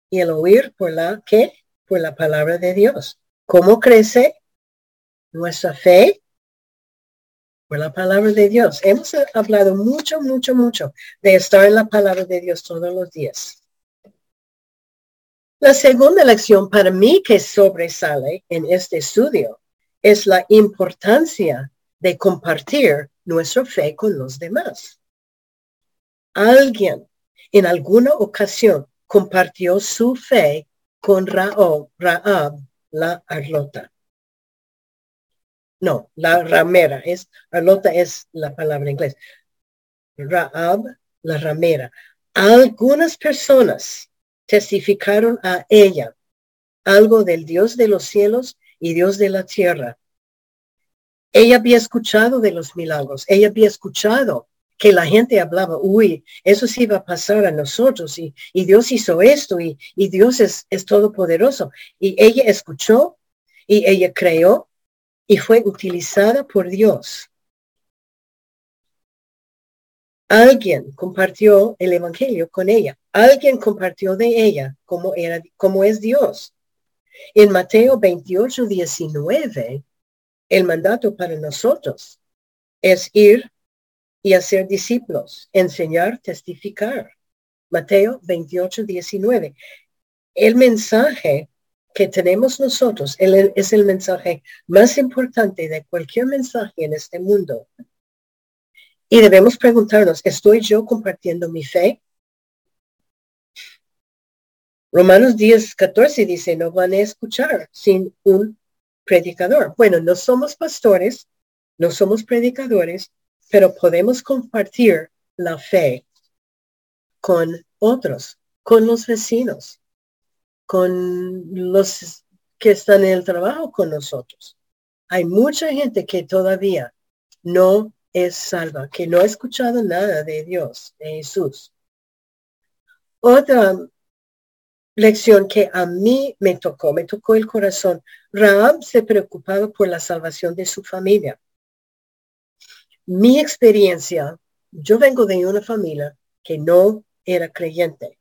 y el oír por la ¿qué? Por la palabra de Dios. ¿Cómo crece nuestra fe? por la palabra de Dios. Hemos hablado mucho, mucho, mucho de estar en la palabra de Dios todos los días. La segunda lección para mí que sobresale en este estudio es la importancia de compartir nuestra fe con los demás. Alguien en alguna ocasión compartió su fe con Raab, Raab la Arlota. No, la ramera es, Arlota es la palabra en inglés. Raab, la ramera. Algunas personas testificaron a ella algo del Dios de los cielos y Dios de la tierra. Ella había escuchado de los milagros, ella había escuchado que la gente hablaba, uy, eso sí va a pasar a nosotros y, Dios hizo esto y, y Dios es, es todopoderoso. Y ella escuchó y ella creó y fue utilizada por Dios. Alguien compartió el evangelio con ella. Alguien compartió de ella como era, como es Dios. En Mateo 28, 19, el mandato para nosotros es ir y hacer discípulos, enseñar, testificar. Mateo 28, 19. El mensaje que tenemos nosotros es el mensaje más importante de cualquier mensaje en este mundo. Y debemos preguntarnos, ¿estoy yo compartiendo mi fe? Romanos 10, 14 dice, no van a escuchar sin un predicador. Bueno, no somos pastores, no somos predicadores, pero podemos compartir la fe con otros, con los vecinos, con los que están en el trabajo con nosotros. Hay mucha gente que todavía no es salva, que no ha escuchado nada de Dios, de Jesús. Otra lección que a mí me tocó, me tocó el corazón. Raab se preocupaba por la salvación de su familia. Mi experiencia, yo vengo de una familia que no era creyente.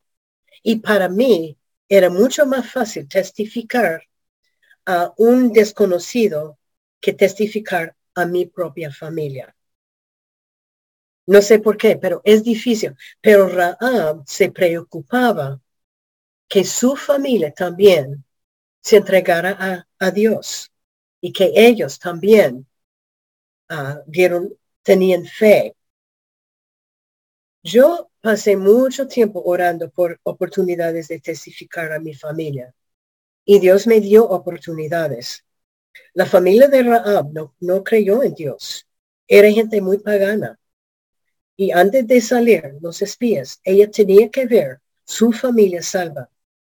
Y para mí era mucho más fácil testificar a un desconocido que testificar a mi propia familia. No sé por qué, pero es difícil. Pero Raab se preocupaba que su familia también se entregara a, Dios y que ellos también uh, tenían fe. Yo pasé mucho tiempo orando por oportunidades de testificar a mi familia y Dios me dio oportunidades. La familia de Raab no, creyó en Dios. Era gente muy pagana. Y antes de salir, los espías, ella tenía que ver su familia salva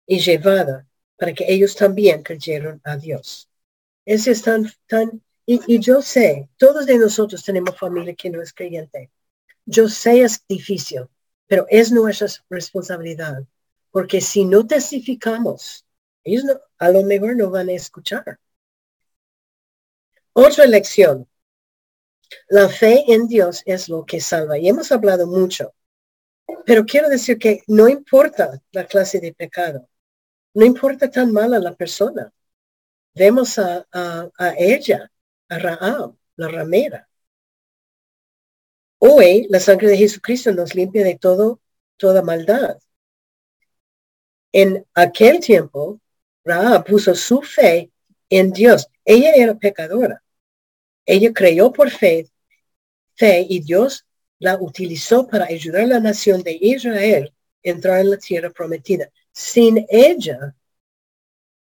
y llevada para que ellos también creyeron a Dios. Ese es tan, tan, y, yo sé, todos de nosotros tenemos familia que no es creyente. Yo sé es difícil, pero es nuestra responsabilidad, porque si no testificamos, ellos a lo mejor no van a escuchar. Otra lección. La fe en Dios es lo que salva. Y hemos hablado mucho. Pero quiero decir que no importa la clase de pecado. No importa tan mala la persona. Vemos a, ella, a Raab, la ramera. Hoy la sangre de Jesucristo nos limpia de todo, toda maldad. En aquel tiempo, Raab puso su fe en Dios. Ella era pecadora. Ella creyó por fe, fe y Dios la utilizó para ayudar a la nación de Israel a entrar en la tierra prometida sin ella,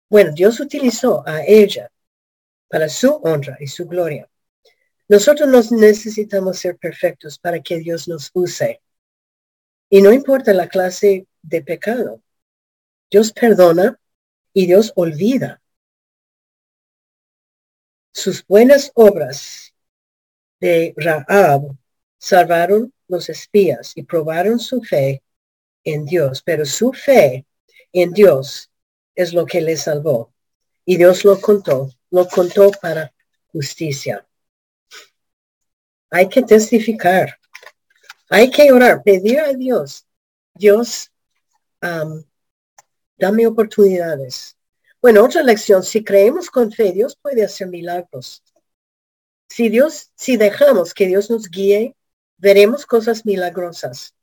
bueno, Dios utilizó a ella para su honra y su gloria. Nosotros nos necesitamos ser perfectos para que Dios nos use. Y no importa la clase de pecado. Dios perdona y Dios olvida. Sus buenas obras de Raab salvaron los espías y probaron su fe en Dios, pero su fe en Dios es lo que le salvó. Y Dios lo contó, lo contó para justicia. Hay que testificar. Hay que orar, pedir a Dios. Dios, dame oportunidades. Bueno, otra lección, si creemos con fe, Dios puede hacer milagros. Si Dios, si dejamos que Dios nos guíe, veremos cosas milagrosas.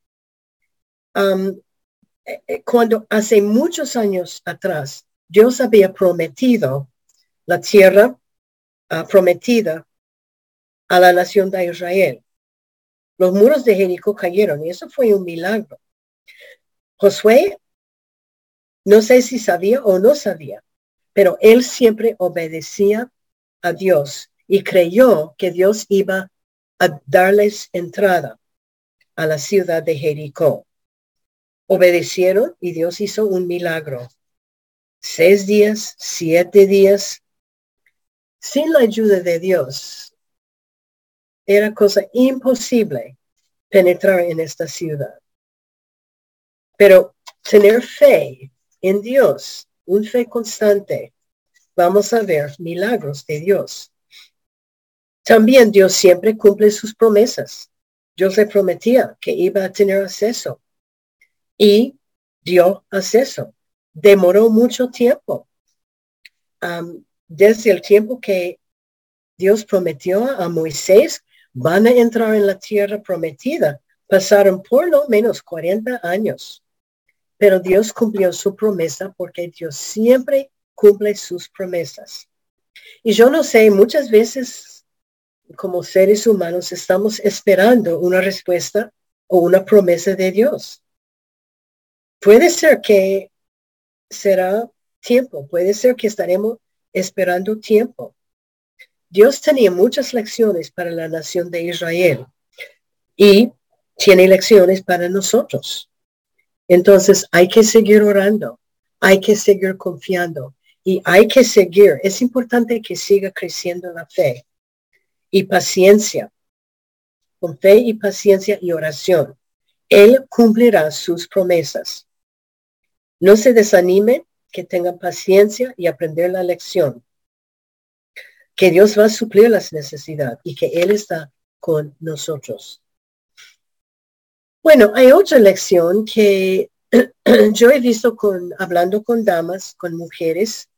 Eh, eh, cuando hace muchos años atrás Dios había prometido la tierra ah, prometida a la nación de Israel. Los muros de Jericó cayeron y eso fue un milagro. Josué, no sé si sabía o no sabía, pero él siempre obedecía a Dios y creyó que Dios iba a darles entrada a la ciudad de Jericó obedecieron y Dios hizo un milagro. Seis días, siete días, sin la ayuda de Dios, era cosa imposible penetrar en esta ciudad. Pero tener fe en Dios, un fe constante, vamos a ver milagros de Dios. También Dios siempre cumple sus promesas. Dios le prometía que iba a tener acceso y dio acceso. Demoró mucho tiempo. Desde el tiempo que Dios prometió a Moisés, van a entrar en la tierra prometida. Pasaron por lo menos 40 años. Pero Dios cumplió su promesa porque Dios siempre cumple sus promesas. Y yo no sé, muchas veces como seres humanos estamos esperando una respuesta o una promesa de Dios. Puede ser que será tiempo, puede ser que estaremos esperando tiempo. Dios tenía muchas lecciones para la nación de Israel y tiene lecciones para nosotros. Entonces hay que seguir orando, hay que seguir confiando y hay que seguir. Es importante que siga creciendo la fe y paciencia. Con fe y paciencia y oración. Él cumplirá sus promesas. No se desanime, que tengan paciencia y aprender la lección. Que Dios va a suplir las necesidades y que Él está con nosotros. Bueno, hay otra lección que yo he visto con, hablando con damas, con mujeres,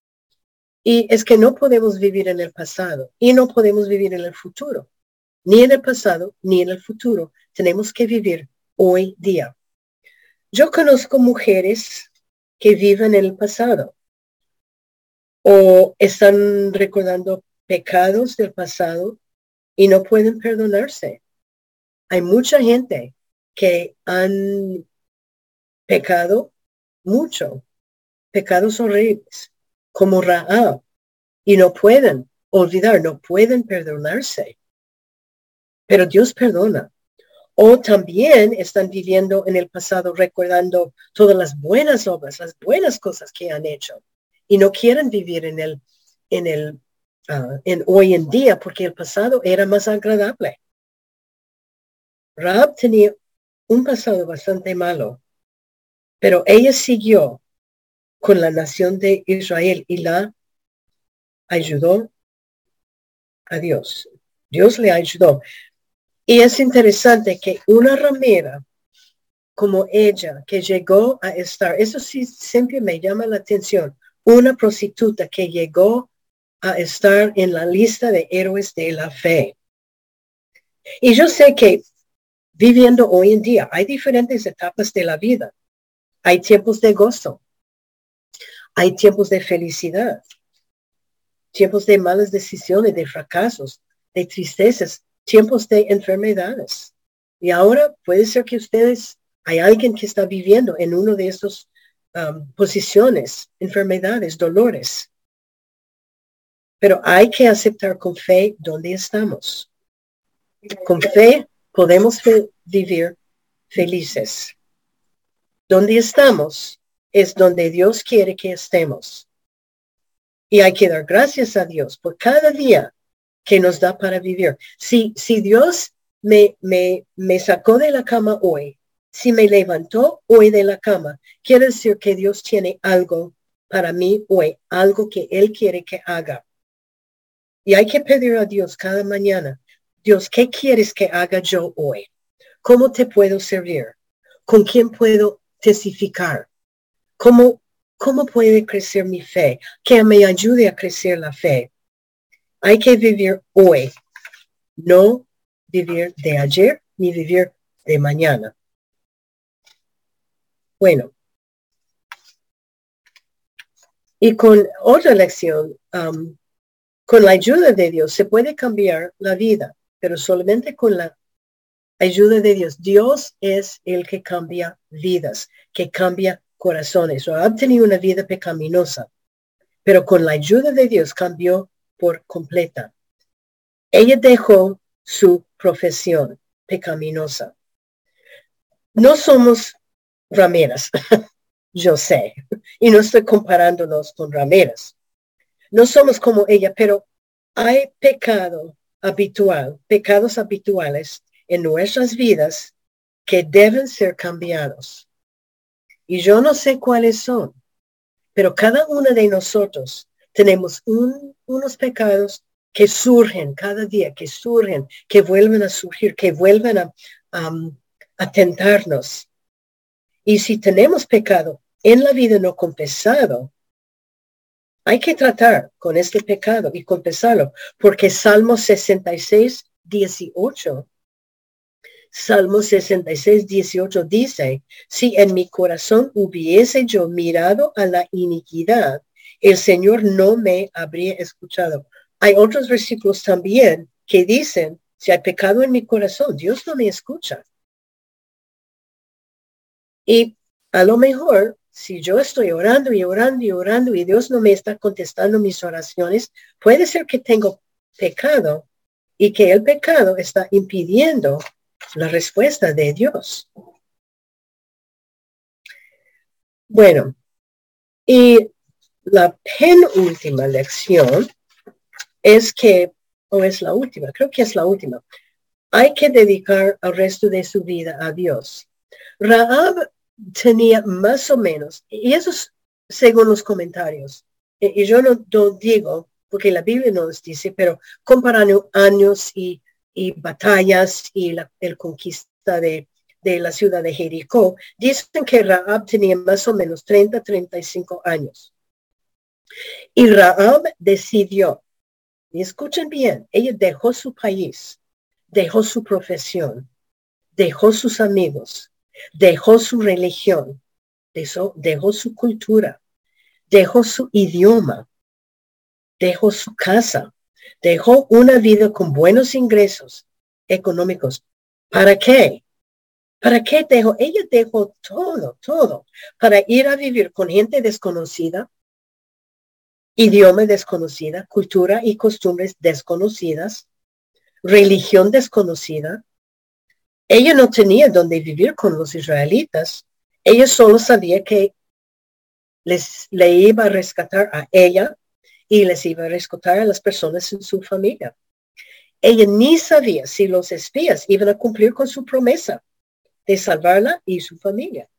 y es que no podemos vivir en el pasado y no podemos vivir en el futuro. Ni en el pasado ni en el futuro. Tenemos que vivir hoy día. Yo conozco mujeres que viven en el pasado o están recordando pecados del pasado y no pueden perdonarse. Hay mucha gente que han pecado mucho, pecados horribles como Raab y no pueden olvidar, no pueden perdonarse. Pero Dios perdona. O también están viviendo en el pasado recordando todas las buenas obras, las buenas cosas que han hecho y no quieren vivir en el, en el, ah, en hoy en día porque el pasado era más agradable. Raab tenía un pasado bastante malo, pero ella siguió con la nación de Israel y la ayudó a Dios. Dios le ayudó. Y es interesante que una ramera como ella, que llegó a estar, eso sí siempre me llama la atención, una prostituta que llegó a estar en la lista de héroes de la fe. Y yo sé que viviendo hoy en día hay diferentes etapas de la vida. Hay tiempos de gozo, hay tiempos de felicidad, tiempos de malas decisiones, de fracasos, de tristezas, tiempos de enfermedades. Y ahora puede ser que ustedes, hay alguien que está viviendo en uno de estos um, posiciones, enfermedades, dolores. Pero hay que aceptar con fe dónde estamos. Con fe podemos vivir felices. Donde estamos es donde Dios quiere que estemos. Y hay que dar gracias a Dios por cada día que nos da para vivir. Si, si Dios me, me, me sacó de la cama hoy, si me levantó hoy de la cama, quiere decir que Dios tiene algo para mí hoy, algo que Él quiere que haga. Y hay que pedir a Dios cada mañana, Dios, ¿qué quieres que haga yo hoy? ¿Cómo te puedo servir? ¿Con quién puedo testificar? ¿Cómo, ¿Cómo puede crecer mi fe? Que me ayude a crecer la fe. Hay que vivir hoy, no vivir de ayer ni vivir de mañana. Bueno. Y con otra lección, um, con la ayuda de Dios se puede cambiar la vida, pero solamente con la ayuda de Dios. Dios es el que cambia vidas, que cambia corazones o ha tenido una vida pecaminosa, pero con la ayuda de Dios cambió completa. Ella dejó su profesión pecaminosa. No somos rameras, yo sé, y no estoy comparándonos con rameras. No somos como ella, pero hay pecado habitual, pecados habituales en nuestras vidas que deben ser cambiados. Y yo no sé cuáles son, pero cada uno de nosotros tenemos unos pecados que surgen cada día, que surgen, que vuelven a surgir, que vuelven a, a tentarnos. Y si tenemos pecado en la vida no confesado, hay que tratar con este pecado y confesarlo, porque Salmo 66, 18, Salmo 66, 18 dice, si en mi corazón hubiese yo mirado a la iniquidad, el Señor no me habría escuchado. Hay otros versículos también que dicen, si hay pecado en mi corazón, Dios no me escucha. Y a lo mejor si yo estoy orando y orando y orando y Dios no me está contestando mis oraciones, puede ser que tengo pecado y que el pecado está impidiendo la respuesta de Dios. Bueno, y la penúltima lección es que, o es la última, creo que es la última, hay que dedicar el resto de su vida a Dios. Raab tenía más o menos, y eso es según los comentarios, y, yo no, digo, porque la Biblia no nos dice, pero comparando años y, batallas y la el conquista de, de la ciudad de Jericó, dicen que Raab tenía más o menos 30, 35 años. Y Raab decidió, y escuchen bien, ella dejó su país, dejó su profesión, dejó sus amigos, dejó su religión, dejó, dejó su cultura, dejó su idioma, dejó su casa, dejó una vida con buenos ingresos económicos. ¿Para qué? ¿Para qué dejó? Ella dejó todo, todo, para ir a vivir con gente desconocida, idioma desconocida, cultura y costumbres desconocidas, religión desconocida, ella no tenía donde vivir con los israelitas. Ella solo sabía que les, le iba a rescatar a ella y les iba a rescatar a las personas en su familia. Ella ni sabía si los espías iban a cumplir con su promesa de salvarla y su familia.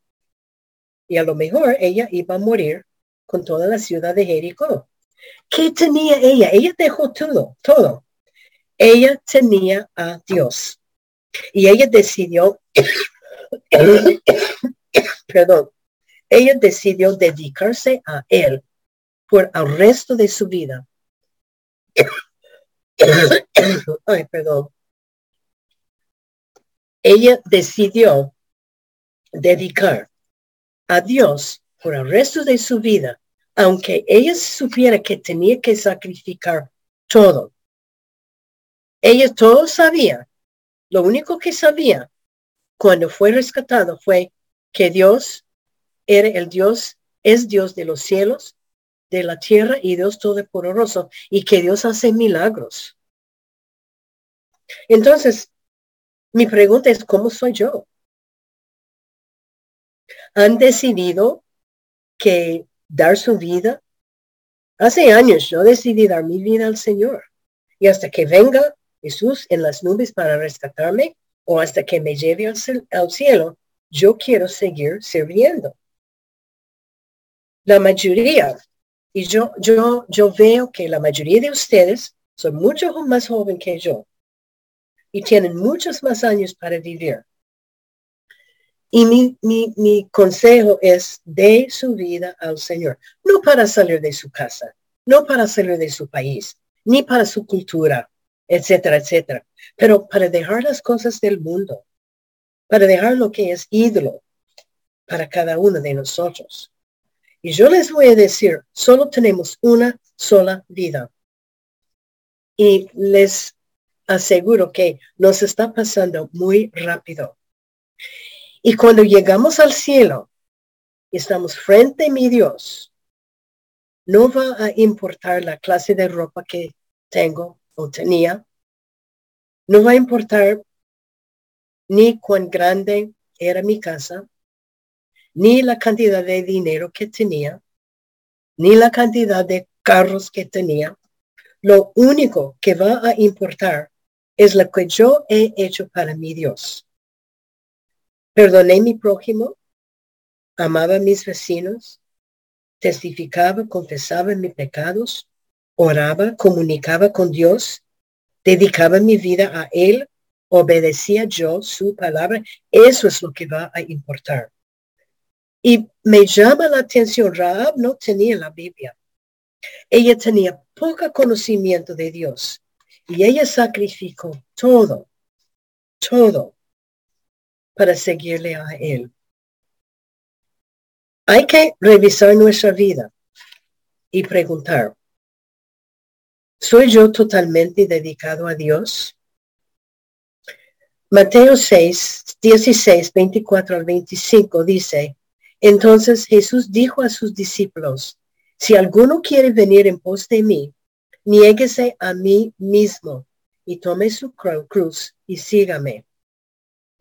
Y a lo mejor ella iba a morir con toda la ciudad de Jericó. ¿Qué tenía ella? Ella dejó todo, todo. Ella tenía a Dios. Y ella decidió, perdón, ella decidió dedicarse a él por el resto de su vida. Ay, perdón. Ella decidió dedicar a Dios por el resto de su vida, aunque ella supiera que tenía que sacrificar todo. Ella todo sabía lo único que sabía cuando fue rescatado fue que Dios era el Dios, es Dios de los cielos, de la tierra y Dios todopoderoso y que Dios hace milagros. Entonces, mi pregunta es, ¿cómo soy yo? ¿Han decidido que dar su vida? Hace años yo decidí dar mi vida al Señor. Y hasta que venga Jesús en las nubes para rescatarme o hasta que me lleve al, cielo, yo quiero seguir sirviendo. La mayoría, y yo, yo, yo veo que la mayoría de ustedes son mucho más jóvenes que yo y tienen muchos más años para vivir. Y mi, mi, mi, consejo es de su vida al Señor, no para salir de su casa, no para salir de su país, ni para su cultura, etcétera, etcétera. Pero para dejar las cosas del mundo, para dejar lo que es ídolo para cada uno de nosotros. Y yo les voy a decir, solo tenemos una sola vida. Y les aseguro que nos está pasando muy rápido. Y cuando llegamos al cielo y estamos frente a mi Dios, no va a importar la clase de ropa que tengo, o tenía, no va a importar ni cuán grande era mi casa, ni la cantidad de dinero que tenía, ni la cantidad de carros que tenía. Lo único que va a importar es lo que yo he hecho para mi Dios. Perdoné mi prójimo, amaba a mis vecinos, testificaba, confesaba mis pecados, oraba, comunicaba con Dios, dedicaba mi vida a Él, obedecía yo su palabra. Eso es lo que va a importar. Y me llama la atención, Raab no tenía la Biblia. Ella tenía poco conocimiento de Dios y ella sacrificó todo, todo para seguirle a Él. Hay que revisar nuestra vida y preguntar, ¿soy yo totalmente dedicado a Dios? Mateo 6, 16, 24 al 25 dice, entonces Jesús dijo a sus discípulos, si alguno quiere venir en pos de mí, niéguese a mí mismo y tome su cruz y sígame.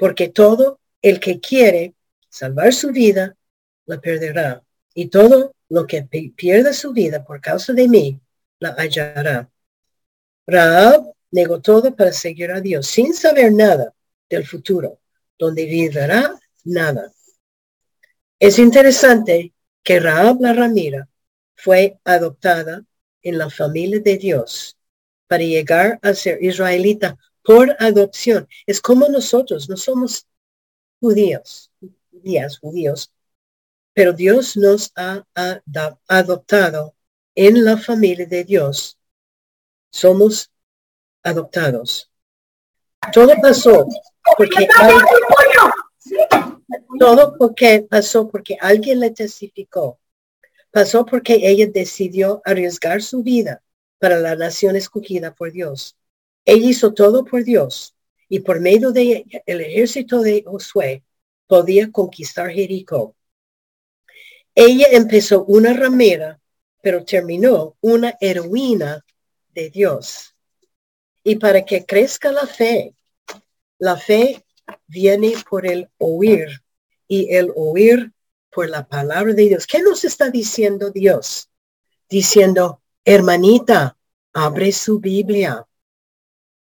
Porque todo el que quiere salvar su vida, la perderá. Y todo lo que pierda su vida por causa de mí, la hallará. Raab negó todo para seguir a Dios sin saber nada del futuro, donde vivirá nada. Es interesante que Raab la Ramira fue adoptada en la familia de Dios para llegar a ser israelita por adopción. Es como nosotros, no somos judíos, judías, judíos, pero Dios nos ha adoptado en la familia de Dios. Somos adoptados. Todo pasó porque todo porque pasó porque alguien le testificó. Pasó porque ella decidió arriesgar su vida para la nación escogida por Dios. Ella hizo todo por Dios y por medio de ella, el ejército de Josué podía conquistar Jericó. Ella empezó una ramera, pero terminó una heroína de Dios. Y para que crezca la fe, la fe viene por el oír y el oír por la palabra de Dios. ¿Qué nos está diciendo Dios? Diciendo, hermanita, abre su Biblia.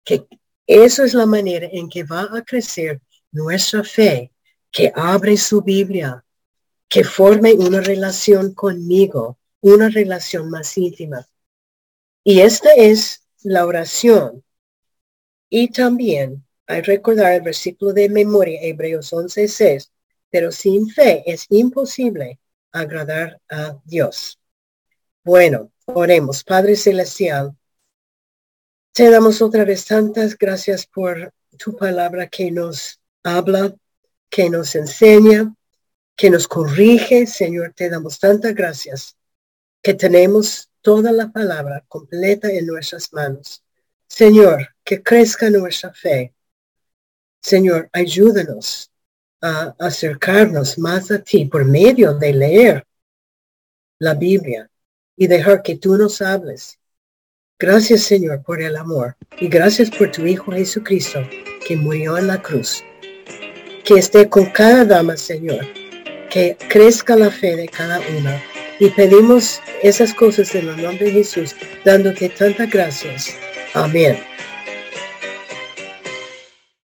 Que eso es la manera en que va a crecer nuestra fe, que abre su Biblia, que forme una relación conmigo, una relación más íntima. Y esta es la oración. Y también hay recordar el versículo de memoria, Hebreos 11.6, pero sin fe es imposible agradar a Dios. Bueno, oremos. Padre Celestial, te damos otra vez tantas gracias por tu palabra que nos habla, que nos enseña, que nos corrige. Señor, te damos tantas gracias que tenemos toda la palabra completa en nuestras manos. Señor, que crezca nuestra fe. Señor, ayúdanos a acercarnos más a ti por medio de leer la Biblia y dejar que tú nos hables. Gracias Señor por el amor y gracias por tu Hijo Jesucristo que murió en la cruz. Que esté con cada dama, Señor, que crezca la fe de cada una. Y pedimos esas cosas en el nombre de Jesús, dándote tantas gracias. Amén.